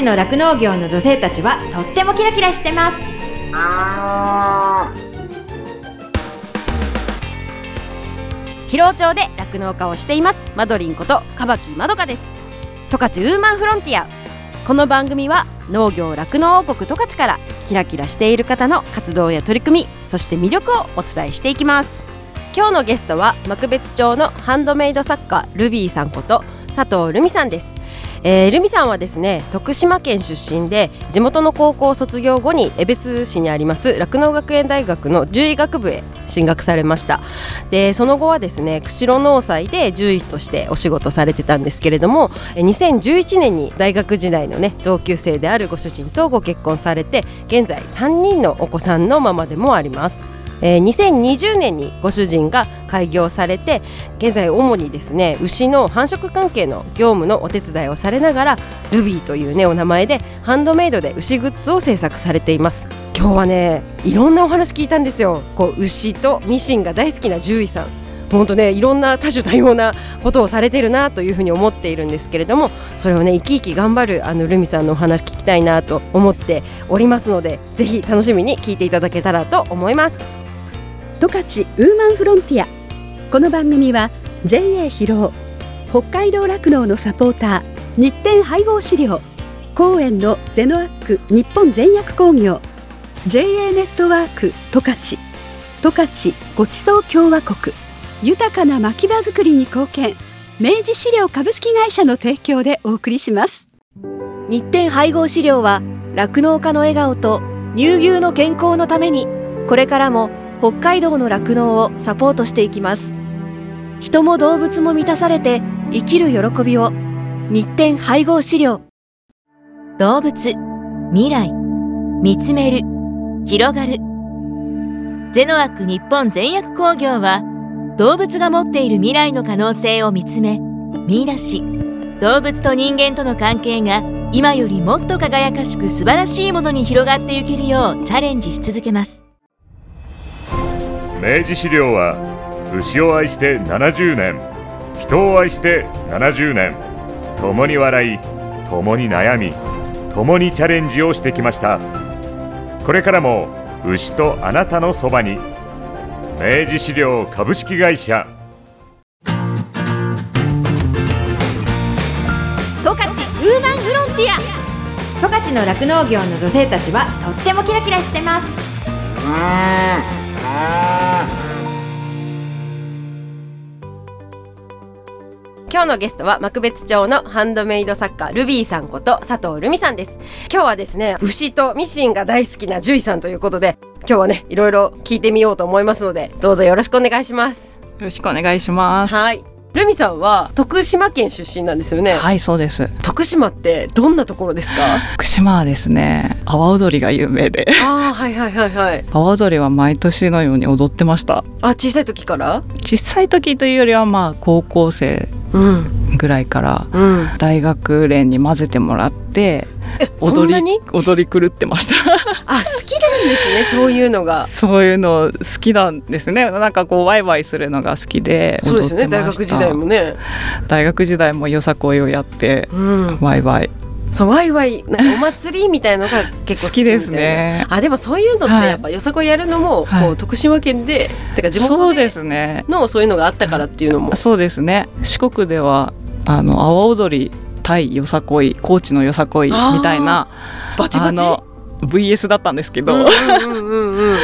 勝の酪農業の女性たちはとってもキラキラしてます。広尾町で酪農家をしています。マドリンことカバキまどかです。十勝ウーマンフロンティア。この番組は農業酪農王国十勝からキラキラしている方の活動や取り組みそして魅力をお伝えしていきます。今日のゲストは幕別町のハンドメイド作家ルビーさんこと佐藤ルミさんです。えー、ルミさんはですね徳島県出身で地元の高校卒業後に江別市にあります酪農学園大学の獣医学部へ進学されました。でその後はですね釧路農祭で獣医としてお仕事されてたんですけれども2011年に大学時代のね同級生であるご主人とご結婚されて現在3人のお子さんのママでもあります。えー、2020年にご主人が開業されて現在主にですね牛の繁殖関係の業務のお手伝いをされながらルビーというねお名前でハンドメイドで牛グッズを制作されています。今日はねいろんなお話聞いたんですよ。こう牛とミシンが大好きな獣医さん。本当ねいろんな多種多様なことをされてるなというふうに思っているんですけれどもそれをね生き生き頑張るあのルミさんのお話聞きたいなと思っておりますのでぜひ楽しみに聞いていただけたらと思います。十勝ウーマンフロンティア。この番組は JA 広尾北海道酪農のサポーター日展配合飼料公園のゼノアック日本全薬工業 JA ネットワーク十勝十勝ごちそう共和国豊かな牧場づくりに貢献明治飼料株式会社の提供でお送りします。日展配合飼料は酪農家の笑顔と乳牛の健康のためにこれからも北海道の酪農をサポートしていきます。人も動物も満たされて生きる喜びを。日展配合飼料。動物未来。見つめる。広がる。ゼノアック日本全薬工業は動物が持っている未来の可能性を見つめ見出し。動物と人間との関係が今よりもっと輝かしく素晴らしいものに広がっていけるようチャレンジし続けます。明治資料は牛を愛して70年人を愛して70年共に笑い共に悩み共にチャレンジをしてきました。これからも牛とあなたのそばに明治資料株式会社。十勝ウーマンフロンティア。十勝の酪農業の女性たちはとってもキラキラしてます今日のゲストは幕別町のハンドメイド作家ルビーさんこと佐藤ルミさんです。今日はですね牛とミシンが大好きな獣医さんということで今日はねいろいろ聞いてみようと思いますのでどうぞよろしくお願いします。よろしくお願いします。はいルミさんは徳島県出身なんですよね。はいそうです。徳島ってどんなところですか？徳島はですね阿波踊りが有名で。ああはいはいはいはい。阿波踊りは毎年のように踊ってました。あ小さい時から？小さい時というよりはまあ高校生ぐらいから大学連に混ぜてもらって踊り踊り狂ってました。あ好きなんですねそういうのが。そういうの好きなんですね。なんかこうワイワイするのが好きでそうですよね大学時代もね。大学時代もよさこいをやって、うん、ワイワイ。そうワイワイなんかお祭りみたいのが結構好きですね。あでもそういうのってやっぱよさこいやるのも、はい、こう徳島県でてか地元でのそういうのがあったからっていうのも。そうですね。四国ではあの阿波踊り対よさこい高知のよさこいみたいなバチバチ VS だったんですけど、うんうんうんうん、あ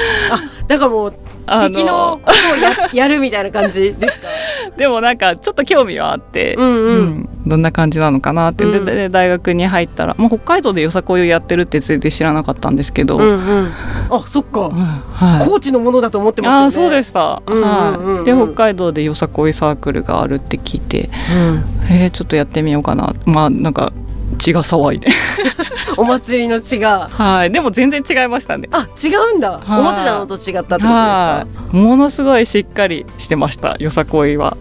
だからもう敵のことをややるみたいな感じですか？でもなんかちょっと興味はあって、うんうん。うん、どんな感じなのかなって、うん、で大学に入ったら、まあ、北海道でよさこいをやってるって全然知らなかったんですけど、うんうん、あそっか、うんはい、高知のものだと思ってました、ね、あそうでした、うんうんうん、はい、で北海道でよさこいサークルがあるって聞いて、うん、えー、ちょっとやってみようかな。まあなんか血が騒いで。お祭りの血が。はい。でも全然違いましたね。あ違うんだ。思ってたのと違ったってことですか？ものすごいしっかりしてました。よさこいは。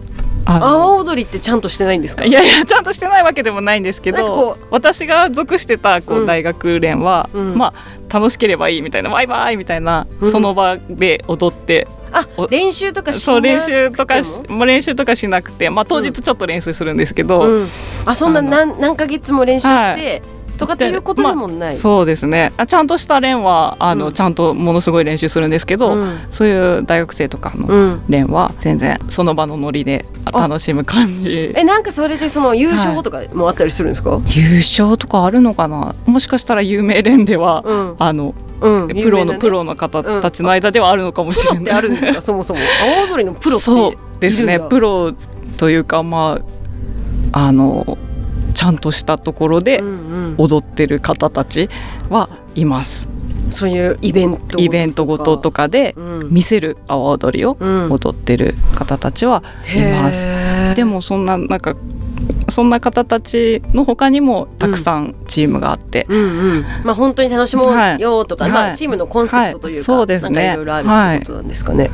阿波踊りってちゃんとしてないんですか？いやいやちゃんとしてないわけでもないんですけど私が属してたこう大学連は、うん、まあ楽しければいいみたいなバイバイみたいな、うん、その場で踊ってあ練習とかしそう練習とかも練習とかしなくて、まあ、当日ちょっと練習するんですけど、うん、あそんな何何ヶ月も練習して、とかっていうことでもない、まあ、そうですね。あちゃんとした練はあの、うん、ちゃんとものすごい練習するんですけど、うん、そういう大学生とかの練は全然その場のノリで楽しむ感じ。えなんかそれでその優勝とかもあったりするんですか、はい、優勝とかあるのかな？もしかしたら有名練では、うん、あのうん、プロの、ね、プロの方たちの間ではあるのかもしれない。プロってあるんですか？そもそも。青鳥のプロそう。ですね。プロというかまああのちゃんとしたところで踊ってる方たちはいます。そういうイベントイベントごととかで見せる阿波踊りを踊ってる方たちはいます。うん、でもそんななんかそんな方たちの他にもたくさんチームがあって、うんうん。うん、まあ本当に楽しもうよとか、はい、まあチームのコンセプトというか、はい、そうですね。いろいろあるってことなんですかね。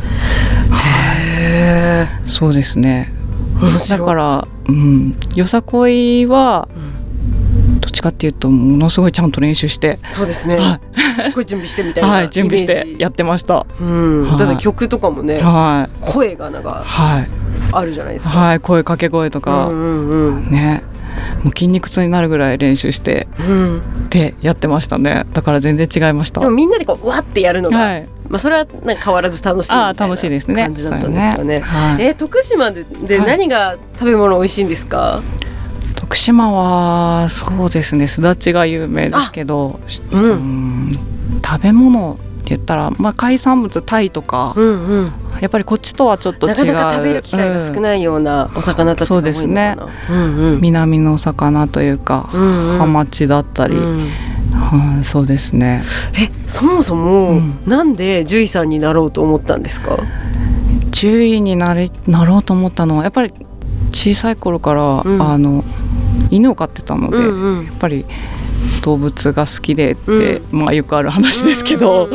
はい、そうですね。だから、うん、よさこいは、どっちかっていうとものすごいちゃんと練習して。そうですね、はい、すごい準備してみたいなはい。準備してやってました、うん、はい、だって曲とかもね、はい、声がなんか、はい、あるじゃないですか。はい声かけ声とか、うんうんうん、ね。もう筋肉痛になるぐらい練習して、うん、でやってましたね。だから全然違いました。でもみんなでこうわってやるのが、はい、まあ、それはなんか変わらず楽しいみたいな感じだったんですかね。ね。はい、えー、徳島でで何が食べ物美味しいんですか、はい、徳島はそうですね。すだちが有名ですけど、うん、うん食べ物って言ったら、まあ、海産物タイとか、うんうん、やっぱりこっちとはちょっと違う。なかなか食べる機会が少ないようなお魚たちが多いのかな、そうですね、うんうん、南の魚というか、うんうん、ハマチだったり、うん。はい、そうですね。え、そもそも、うん、なんで獣医さんになろうと思ったんですか？獣医になれなろうと思ったのはやっぱり小さい頃から、うん、あの犬を飼ってたので、うんうん、やっぱり動物が好きでって、うん、まあよくある話ですけど、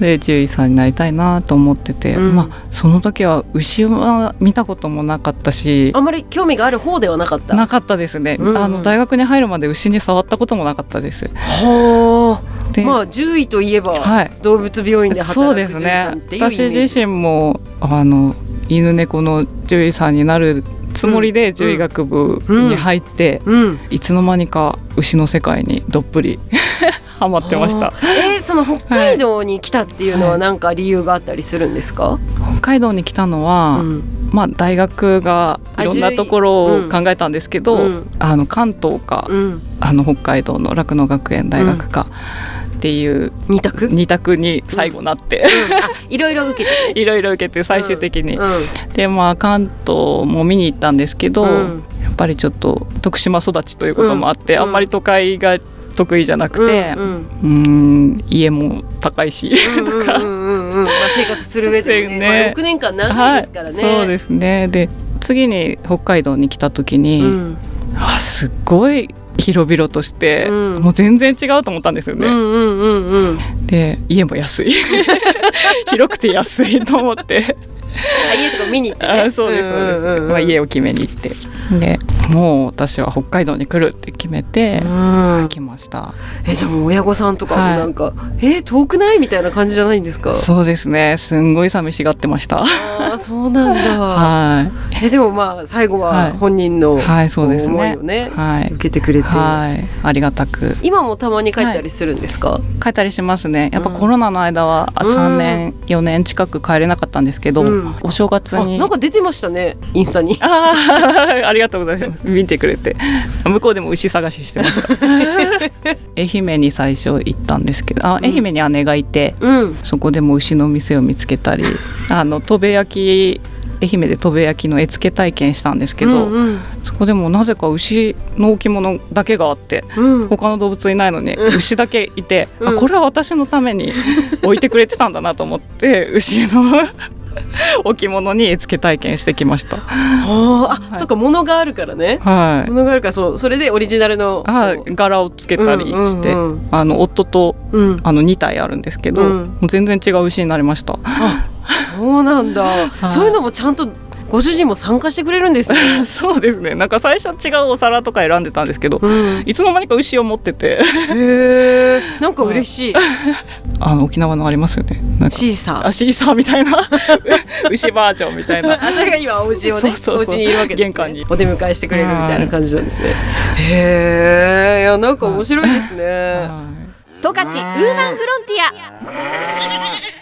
で獣医さんになりたいなと思ってて、うん、まあその時は牛は見たこともなかったしあんまり興味がある方ではなかった。なかったですね、うん、あの大学に入るまで牛に触ったこともなかったです。はあ。まあ獣医といえば、はい、動物病院で働く獣医さんっていう私自身もあの犬猫の獣医さんになるつもりで獣医学部に入って、うん。うん、いつの間にか牛の世界にどっぷり ハマってました。えー、その北海道に来たっていうのは何か理由があったりするんですか？北海道に来たのは、うん、まあ大学がいろんなところを考えたんですけど、あの関東か、あの北海道の酪農学園大学か。っていう二択？二択に最後なって、いろいろ受けて。いろいろ受けて最終的に、でまあ関東も見に行ったんですけど、やっぱりちょっと徳島育ちということもあって、あんまり都会が得意じゃなくて、うん。家も高いし とか、生活する上でね。ね、まあ、6年間長いですからね、そうですね。で次に北海道に来た時に、うん、あすっごい広々として、うん、もう全然違うと思ったんですよね。で家も安い。広くて安いと思って 家とか見に行って、ね、そうですそうです、まあ、家を決めに行って。でもう私は北海道に来るって決めて来ました。えじゃあもう親御さんとかもなんか、はい、え遠くないみたいな感じじゃないんですか？そうですね。すんごい寂しがってました。あそうなんだ。はい。えでもまあ最後は本人の、はい、そうですね。思いをね、はい、受けてくれて、はい、ありがたく。今もたまに帰ったりするんですか、帰ったりしますね。やっぱコロナの間は3年、うん、4年近く帰れなかったんですけど、うん、お正月に。なんか出てましたねインスタに。あ ありがとうございます。見てくれて。向こうでも牛探ししてました。愛媛に最初行ったんですけどあ、愛媛に姉がいて、うん、そこでも牛の店を見つけたり あの戸部焼き愛媛で戸部焼きの絵付け体験したんですけど、うんうん、そこでもなぜか牛の置物だけがあって、うん、他の動物いないのに牛だけいて、うん、あこれは私のために置いてくれてたんだなと思って牛の 置物に絵付け体験してきました。あ、はい、そっか物があるからね。はい。物があるからそうそれでオリジナルのあ柄をつけたりして、うんうん、あの夫と、うん、あの2体あるんですけど、うん、全然違う牛になりました。そうなんだ、はい、そういうのもちゃんとご主人も参加してくれるんですね。そうですね。なんか最初違うお皿とか選んでたんですけど、うん。いつの間にか牛を持ってて。へえなんか嬉しい。あの沖縄のありますよね。なんかシーサー。あシーサーみたいな。牛バージョンみたいな。あそれが今お家をねそうそうそう。お家にいるわけです、ね、玄関に。お出迎えしてくれるみたいな感じなんですね。へえいやなんか面白いですね。はい。十勝ウーマンフロンティア。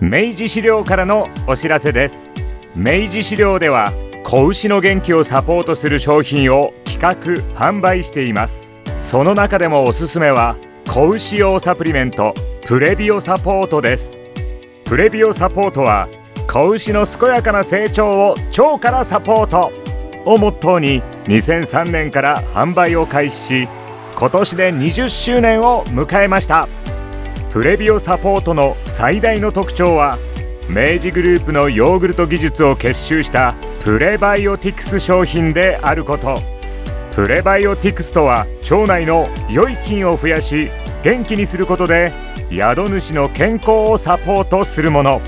明治資料からのお知らせです明治資料では子牛の元気をサポートする商品を企画販売しています。その中でもおすすめは子牛用サプリメントプレビオサポートです。プレビオサポートは子牛の健やかな成長を腸からサポート。をモットーに2003年から販売を開始し今年で20周年を迎えました。プレビオサポートの最大の特徴は明治グループのヨーグルト技術を結集したプレバイオティクス商品であること。プレバイオティクスとは腸内の良い菌を増やし元気にすることで宿主の健康をサポートするもの。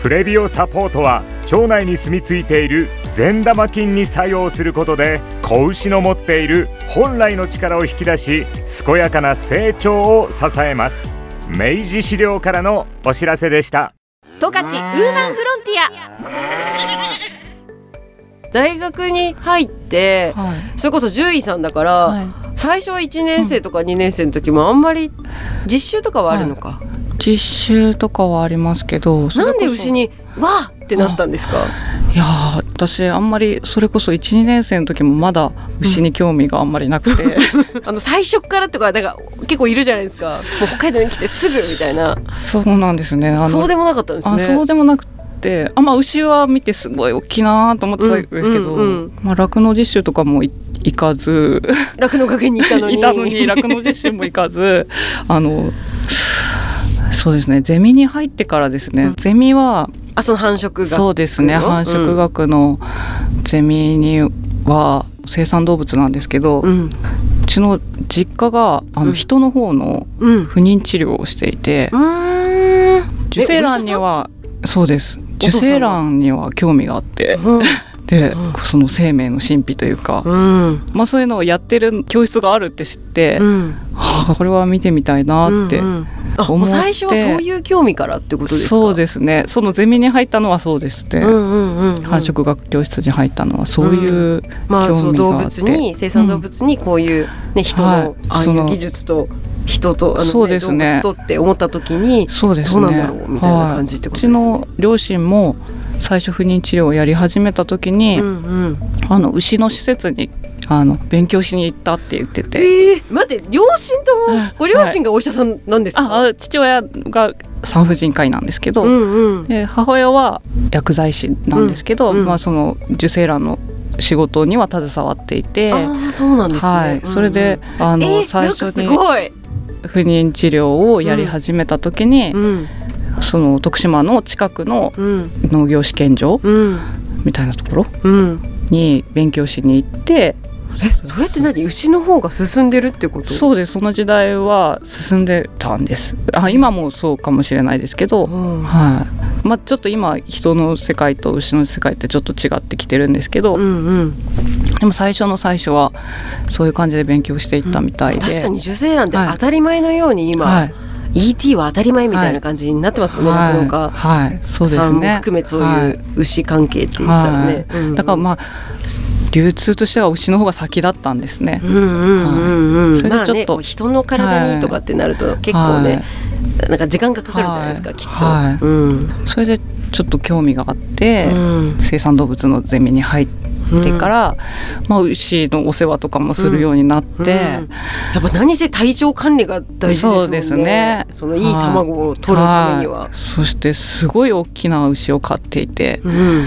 プレビオサポートは腸内に住み着いている善玉菌に作用することで子牛の持っている本来の力を引き出し健やかな成長を支えます。明治資料からのお知らせでした。十勝ウーマンフロンティア。大学に入ってはい。それこそ獣医さんだから、はい。最初は1年生とか2年生の時もあんまり実習とかはあるのか、実習とかはありますけどなんで牛に「わーってなったんですか？いやー私あんまりそれこそ12年生の時もまだ牛に興味があんまりなくて、あの最初からとかなんか結構いるじゃないですか。もう北海道に来てすぐみたいな。そうなんですよね。そうでもなかったんですあねそうでもなくて。あまあ牛は見てすごい大きいなと思ってたんですけど、酪農実習とかもい行かず。酪農学園に行ったのに。いたのに酪農実習も行かず。あのそうですね。ゼミに入ってからですね、ゼミはあその繁殖学そうですね。繁殖学のゼミには生産動物なんですけど、ううんちの実家があうん。の人の方のうん。不妊治療をしていて、うーん。受精卵にはそうです。受精卵には興味があってうん。で、うん。その生命の神秘というか、うん。まあ、そういうのをやってる教室があるって知って、うん。はあこれは見てみたいなって、うんうん思って。最初はそういう興味からってことですか？そうですね。そのゼミに入ったのはそうですね、うんうんうんうん。繁殖学教室に入ったのはそういうまあ、その動興味があって、物に生産動物にこういう、ね人の、はい。ああいそうの技術と人とあの、そうですね。動物とって思った時にそうですねどうなんだろうみたいな感じってことですね。はい、うちの両親も最初不妊治療をやり始めた時に、うんうん、あの牛の施設にあの勉強しに行ったって言ってて。えー、待って両親ともはいご両親がお医者さんなんですか、ああ父親が産婦人科医なんですけど、うんうん。で母親は薬剤師なんですけど、うんうん。まあ、その受精卵の仕事には携わっていて、ああそうなんですね。はい、それで、あの、うんうんえー、最初にごい、不妊治療をやり始めた時に、うん。その徳島の近くのうん。農業試験場うん。みたいなところうん、に勉強しに行ってえそれって何？牛の方が進んでるってこと？そうです。その時代は進んでたんです。あ今もそうかもしれないですけど、うん。はい。まあ、ちょっと今人の世界と牛の世界ってちょっと違ってきてるんですけど、うんうん、でも最初の最初はそういう感じで勉強していったみたいで、確かに受精卵ってはい当たり前のように今、はい。ET は当たり前みたいな感じになってますもんね、はい。酪農家はい、そうですね。含めそうはい。いう牛関係って言ったらね、はい。うん。だからまあ流通としては牛の方が先だったんですね。う。んうんうんうん、それでちょっとこう人の体にとかってなると結構ね、なんか時間がかかるじゃないですか、はい。きっと、はい。うん。それでちょっと興味があって、うん。生産動物のゼミに入ってから、まあ、牛のお世話とかもするようになって、うん。やっぱ何せ体調管理が大事ですね。そうですね。そのいい卵を取るためには、い。そしてすごい大きな牛を飼っていて、うん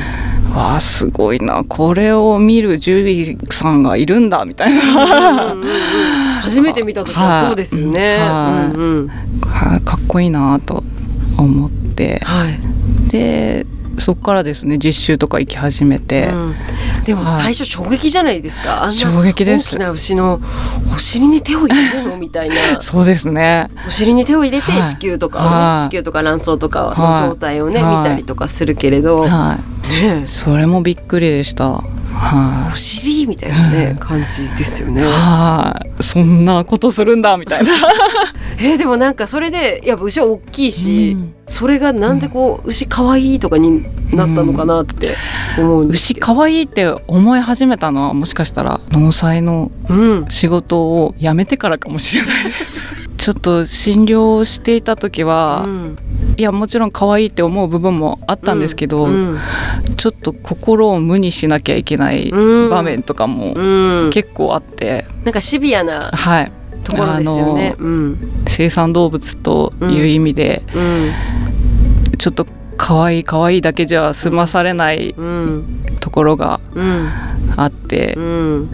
わあすごいな。これを見る獣医さんがいるんだみたいな、初めて見た時はそうですよね、はい。うんうん。はいかっこいいなと思って。はい。でそこからですね実習とか行き始めて、うん。でもはい。最初衝撃じゃないですか、あんな衝撃です。大きな牛のお尻に手を入れるの？みたいな。そうですね。お尻に手を入れてはい。子宮とかをね、はい。子宮とか卵巣とかのはい。状態をね、はい。見たりとかするけれど、はいね。それもびっくりでした。はい、お尻みたいなね感じですよね。はい、そんなことするんだみたいな。えーでもなんかそれでやっぱ牛は大きいし、うん。それがなんでこう牛可愛いとかになったのかなって思うんです牛可愛いって思い始めたのはもしかしたら農祭のうん。仕事を辞めてからかもしれないですちょっと診療していた時は、うん。いやもちろん可愛いって思う部分もあったんですけど、うん。ちょっと心を無にしなきゃいけないうん。場面とかもうん。結構あって、なんかシビアなはい。ところですよね。うん。生産動物という意味で、うん。ちょっと可愛い可愛いだけじゃ済まされないうん。ところがうん。あって、うん。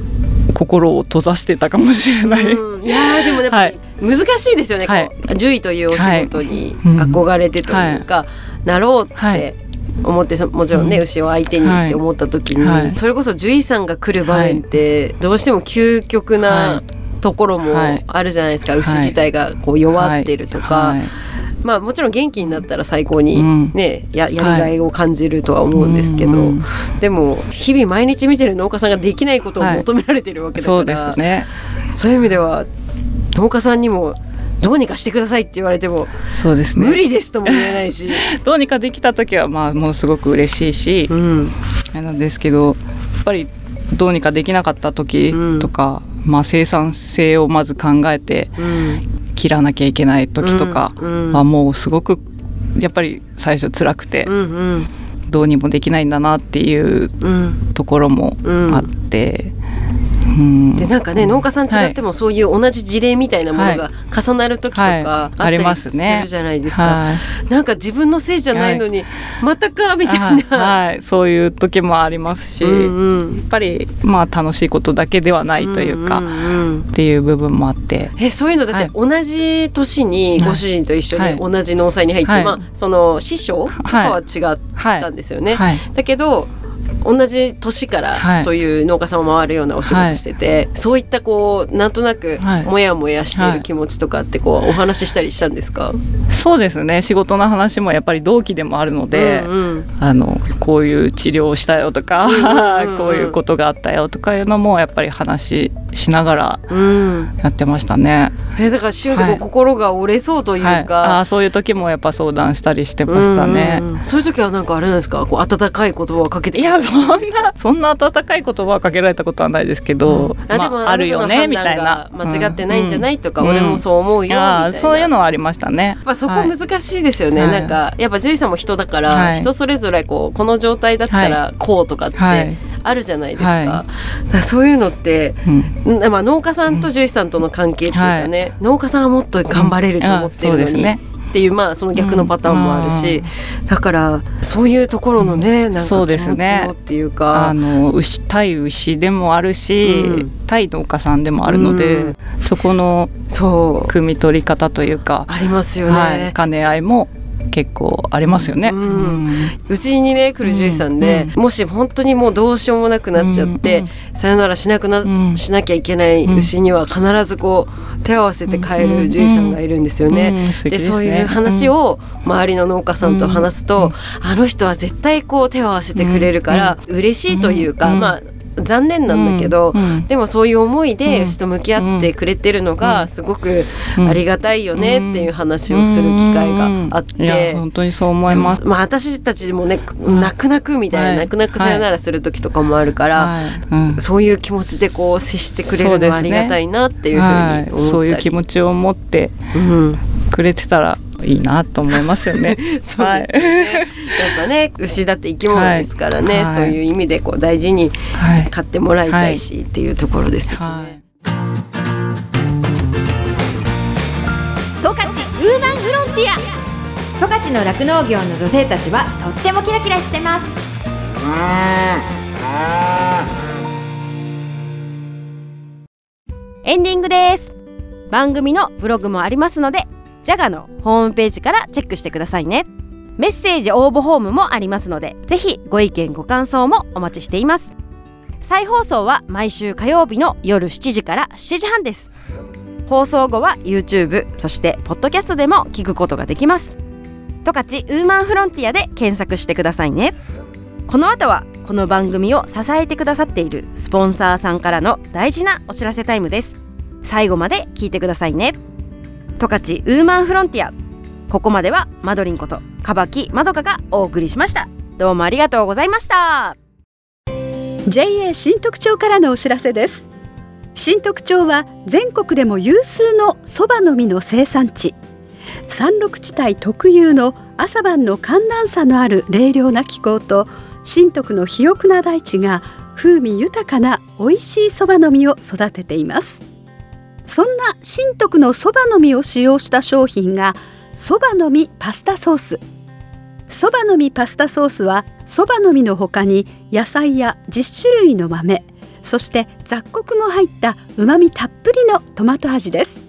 心を閉ざしてたかもしれない、うん。いやーでもやっぱり難しいですよね、はい。こう獣医というお仕事にうん。憧れてというか、なろうっはい。て思ってそもちろんね、うん。牛を相手にって思った時に、はい。それこそ獣医さんが来る場面ってどうしても究極はない。ところもはい。あるじゃないですか、牛はい。自体がこう弱ってるとか、はい。まあもちろん元気になったら最高にうん。ね、ややりがいを感じるとは思うんですけど、うん。でも日々毎日見てる農家さんができないことを求められてるわけだから、そういう意味では農家さんにもどうにかしてくださいって言われてもそうですね。無理ですとも言えないし、どうにかできた時はまあもうすごく嬉しいし、うん。なんですけどやっぱりどうにかできなかった時とか、まあ、生産性をまず考えてうん。切らなきゃいけない時とかうんはもうすごくやっぱり最初辛くてうんうん。どうにもできないんだなっていううん。ところもうん。あって、うんでなんかね農家さん違ってもそういう同じ事例みたいなものが重なる時とはい。かあったありするじゃないですか、はい。なんか自分のせいじゃないのに、またかみたいな、はい。はい、そういう時もありますし、うんうん。やっぱりまあ楽しいことだけではないというか、んんうん。っていう部分もあって。えそういうのだって同じ年にご主人と一緒に同じ農祭に入って、はい。まあその師匠とかは違ったんですよね。はい。だけど同じ年からはい。そういう農家さんを回るようなお仕事してて、そういったこうなんとなくはい。モヤモヤしている気持ちとかってこうお話ししたりしたんですか、そうですね。仕事の話もやっぱり同期でもあるので、うんうん。あのこういう治療をしたよとか、んうんうん。こういうことがあったよとかいうのもやっぱり話しながらうん、やってましたね。えだから旬で心が折れそうというはい、か、あーそういう時もやっぱ相談したりしてましたね。うんうんうん。そういう時はなんかあれなんですか？こう温かい言葉をかけていやそんなそんな温かい言葉をかけられたことはないですけど、あでも、まあ、あるよねみたいな。間違ってないんじゃないとか、うん。俺もそう思うよみたいな。そういうのはありましたね。やっぱそこはい。難しいですよね、はい。なんかやっぱ獣医さんも人だから、はい。人それぞれこうこの状態だったらこうとかってはい。あるじゃないですか,、そういうのって、うん。んまあ、農家さんと獣医師さんとの関係っていうかね、農家さんはもっと頑張れると思ってるのに、っていうまあその逆のパターンもあるし、だからそういうところのねなんそうか気持ちですねをっていうか。あの牛対牛でもあるし、うん。対農家さんでもあるので、うん。そこのそう。汲み取り方というか、ありますよね。はい、兼ね合いも結構ありますよね。うちにね来る獣医さんで、もし本当にもうどうしようもなくなっちゃって、さよならしなくな、うん。しなきゃいけない牛には必ずこう手を合わせて帰る獣医さんがいるんですよね。でそういう話を周りの農家さんと話すと、あの人は絶対こう手を合わせてくれるから、嬉しいというか、うん。まあ残念なんだけど、うんでもそういう思いでうん。牛と向き合ってくれてるのがすごくうん。ありがたいよねっていう話をする機会があって。本当にそう思います。まあ私たちもね、泣く泣くみたいな、はい。泣く泣くさよならする時とかもあるから、はい。うんそういう気持ちでこう接してくれるのはありがたい。なっていうふうに思ったり、はい、そういう気持ちを持ってうん、くれてたらいいなと思いますよね。そうですよね、やっぱね牛だって生き物ですからね、はい。そういう意味でこう大事にはい。飼ってもらいたいし、っていうところですしね。はい。十勝ウーマンフロンティア。十勝の酪農業の女性たちはとってもキラキラしてます。エンディングです。番組のブログもありますのでジャガのホームページからチェックしてくださいね。メッセージ応募フォームもありますのでぜひご意見ご感想もお待ちしています。再放送は毎週火曜日の夜7時から7時半です。放送後は YouTube そしてポッドキャストでも聞くことができます。十勝ウーマンフロンティアで検索してくださいね。この後はこの番組を支えてくださっているスポンサーさんからの大事なお知らせタイムです。最後まで聞いてくださいね。十勝ウーマンフロンティア。ここまではマドリンことかばきまどかがお送りしました。どうもありがとうございました。JA 新特徴からのお知らせです。新特徴は全国でも有数のそばの実の生産地。山麓地帯特有の朝晩の寒暖差のある冷涼な気候と新徳の肥沃な大地が風味豊かな美味しいそばの実を育てています。そんな新徳のそばの実を使用した商品がそばの実パスタソース。そばの実パスタソースはそばの実の他に野菜や10種類の豆そして雑穀の入ったうまみたっぷりのトマト味です。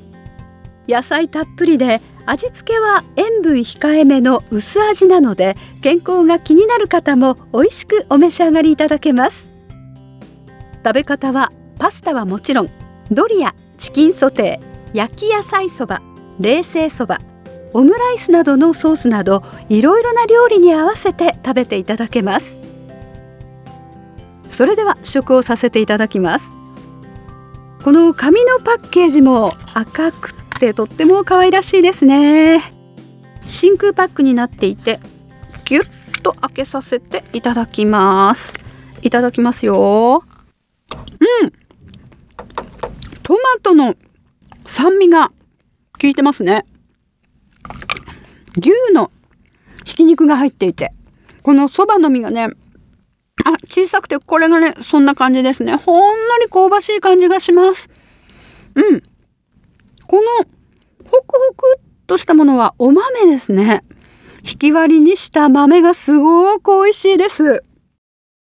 野菜たっぷりで味付けは塩分控えめの薄味なので健康が気になる方も美味しくお召し上がりいただけます。食べ方はパスタはもちろんドリアチキンソテー焼き野菜そば冷製そばオムライスなどのソースなどいろいろな料理に合わせて食べていただけます。それでは試食をさせていただきます。この紙のパッケージも赤くてとっても可愛らしいですね。真空パックになっていてギュッと開けさせていただきます。いただきますよ。うん。トマトの酸味が効いてますね牛のひき肉が入っていてこのそばの実がねあ、小さくてこれがね、そんな感じですね。ほんのり香ばしい感じがします。うん。この、ホクホクっとしたものはお豆ですね。引き割りにした豆がすごく美味しいです。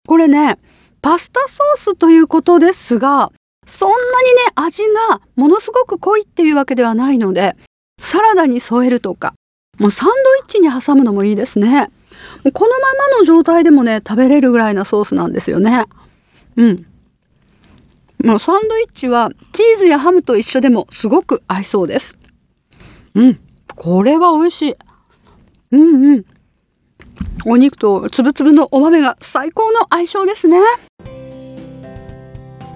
これね、パスタソースということですが、そんなにね、味がものすごく濃いっていうわけではないので、サラダに添えるとか、もうサンドイッチに挟むのもいいですね。このままの状態でもね、食べれるぐらいなソースなんですよね。うん。もうサンドイッチはチーズやハムと一緒でもすごく合いそうです。うん。これは美味しい。うんうん。お肉とつぶつぶのお豆が最高の相性ですね。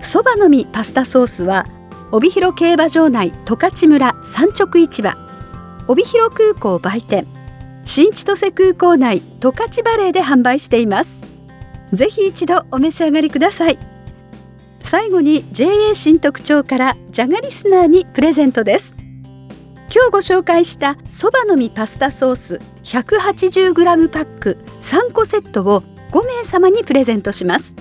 そばの実パスタソースは帯広競馬場内十勝村産直市場。帯広空港売店。新千歳空港内十勝バレーで販売しています。ぜひ一度お召し上がりください。最後に JA 新特徴からジャガリスナーにプレゼントです。今日ご紹介したそばの実パスタソース 180g パック3個セットを5名様にプレゼントします。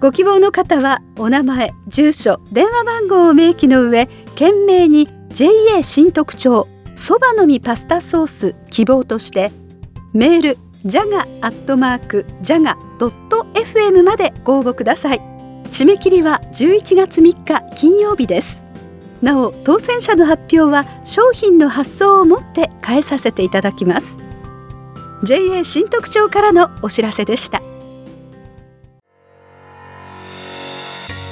ご希望の方はお名前住所電話番号を明記の上懸命に JA 新特徴そばの実パスタソース希望としてメールジャガアットマークジャガドット FM までご応募ください。締め切りは11月3日金曜日です。なお当選者の発表は商品の発送をもって返させていただきます。JA 新特徴からのお知らせでした。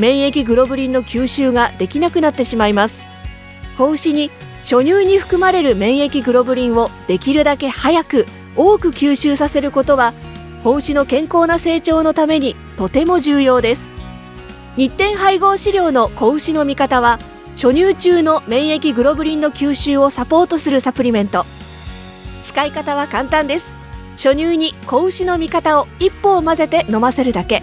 免疫グロブリンの吸収ができなくなってしまいます。子牛に初乳に含まれる免疫グロブリンをできるだけ早く多く吸収させることは子牛の健康な成長のためにとても重要です。日展配合飼料の子牛の味方は初乳中の免疫グロブリンの吸収をサポートするサプリメント。使い方は簡単です。初乳に子牛の味方を一歩を混ぜて飲ませるだけ。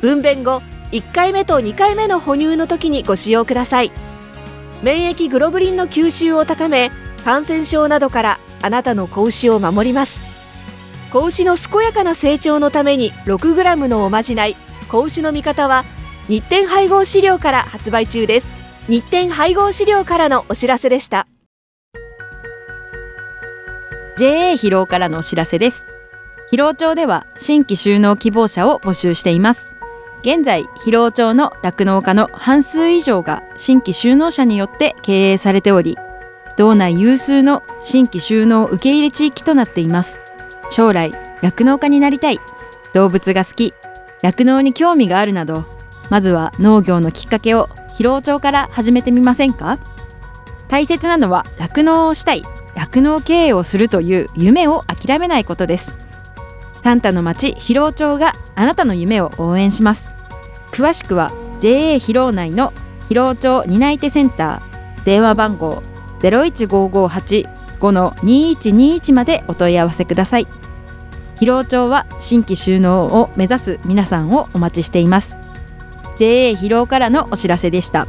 分娩後1回目と2回目の哺乳の時にご使用ください。免疫グロブリンの吸収を高め感染症などからあなたの子牛を守ります。子牛の健やかな成長のために 6g のおまじない子牛の味方は日展配合飼料から発売中です。日展配合飼料からのお知らせでした。JA 疲労からのお知らせです。疲労町では新規就農希望者を募集しています。現在広尾町の酪農家の半数以上が新規就農者によって経営されており道内有数の新規就農受け入れ地域となっています。将来酪農家になりたい。動物が好き。酪農に興味があるなどまずは農業のきっかけを広尾町から始めてみませんか？大切なのは酪農をしたい。酪農経営をするという夢を諦めないことです。サンタの町広尾町があなたの夢を応援します。詳しくは JA 広尾内の広尾町担い手センター電話番号015585-2121までお問い合わせください。広尾町は新規収納を目指す皆さんをお待ちしています。JA 広尾からのお知らせでした。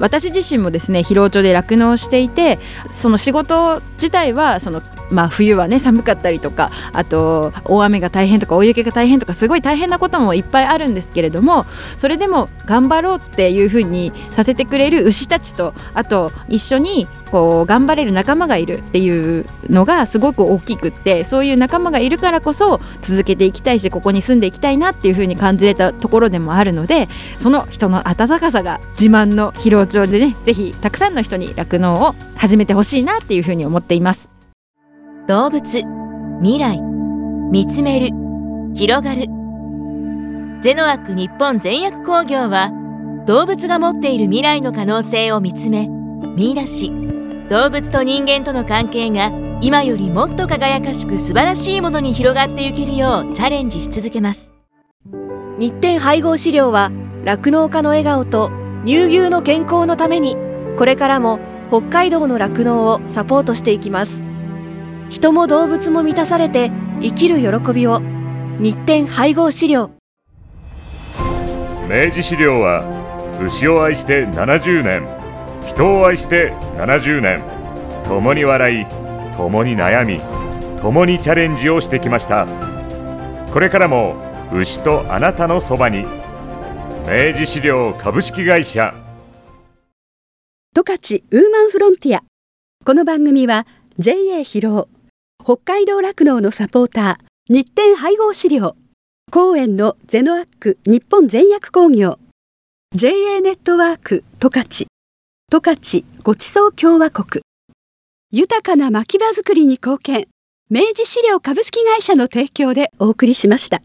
私自身もですね疲労町で酪農していてその仕事自体はそのまあ、冬はね寒かったりとかあと大雨が大変とか大雪が大変とかすごい大変なこともいっぱいあるんですけれどもそれでも頑張ろうっていうふうにさせてくれる牛たちとあと一緒にこう頑張れる仲間がいるっていうのがすごく大きくってそういう仲間がいるからこそ続けていきたいしここに住んでいきたいなっていうふうに感じれたところでもあるのでその人の温かさが自慢の広尾町でねぜひたくさんの人に酪農を始めてほしいなっていうふうに思っています。動物未来見つめる広がる。ゼノアック日本全薬工業は動物が持っている未来の可能性を見つめ見出し。動物と人間との関係が今よりもっと輝かしく素晴らしいものに広がっていけるようチャレンジし続けます。日展配合飼料は酪農家の笑顔と乳牛の健康のためにこれからも北海道の酪農をサポートしていきます。人も動物も満たされて生きる喜びを。日展配合飼料。明治資料は牛を愛して70年。人を愛して70年。共に笑い共に悩み共にチャレンジをしてきました。これからも牛とあなたのそばに。明治資料株式会社。十勝ウーマンフロンティア。この番組は JA 広尾北海道酪農のサポーター日展配合資料。公園のゼノアック日本全薬工業。JA ネットワーク十勝。十勝ごちそう共和国豊かな牧場づくりに貢献明治資料株式会社の提供でお送りしました。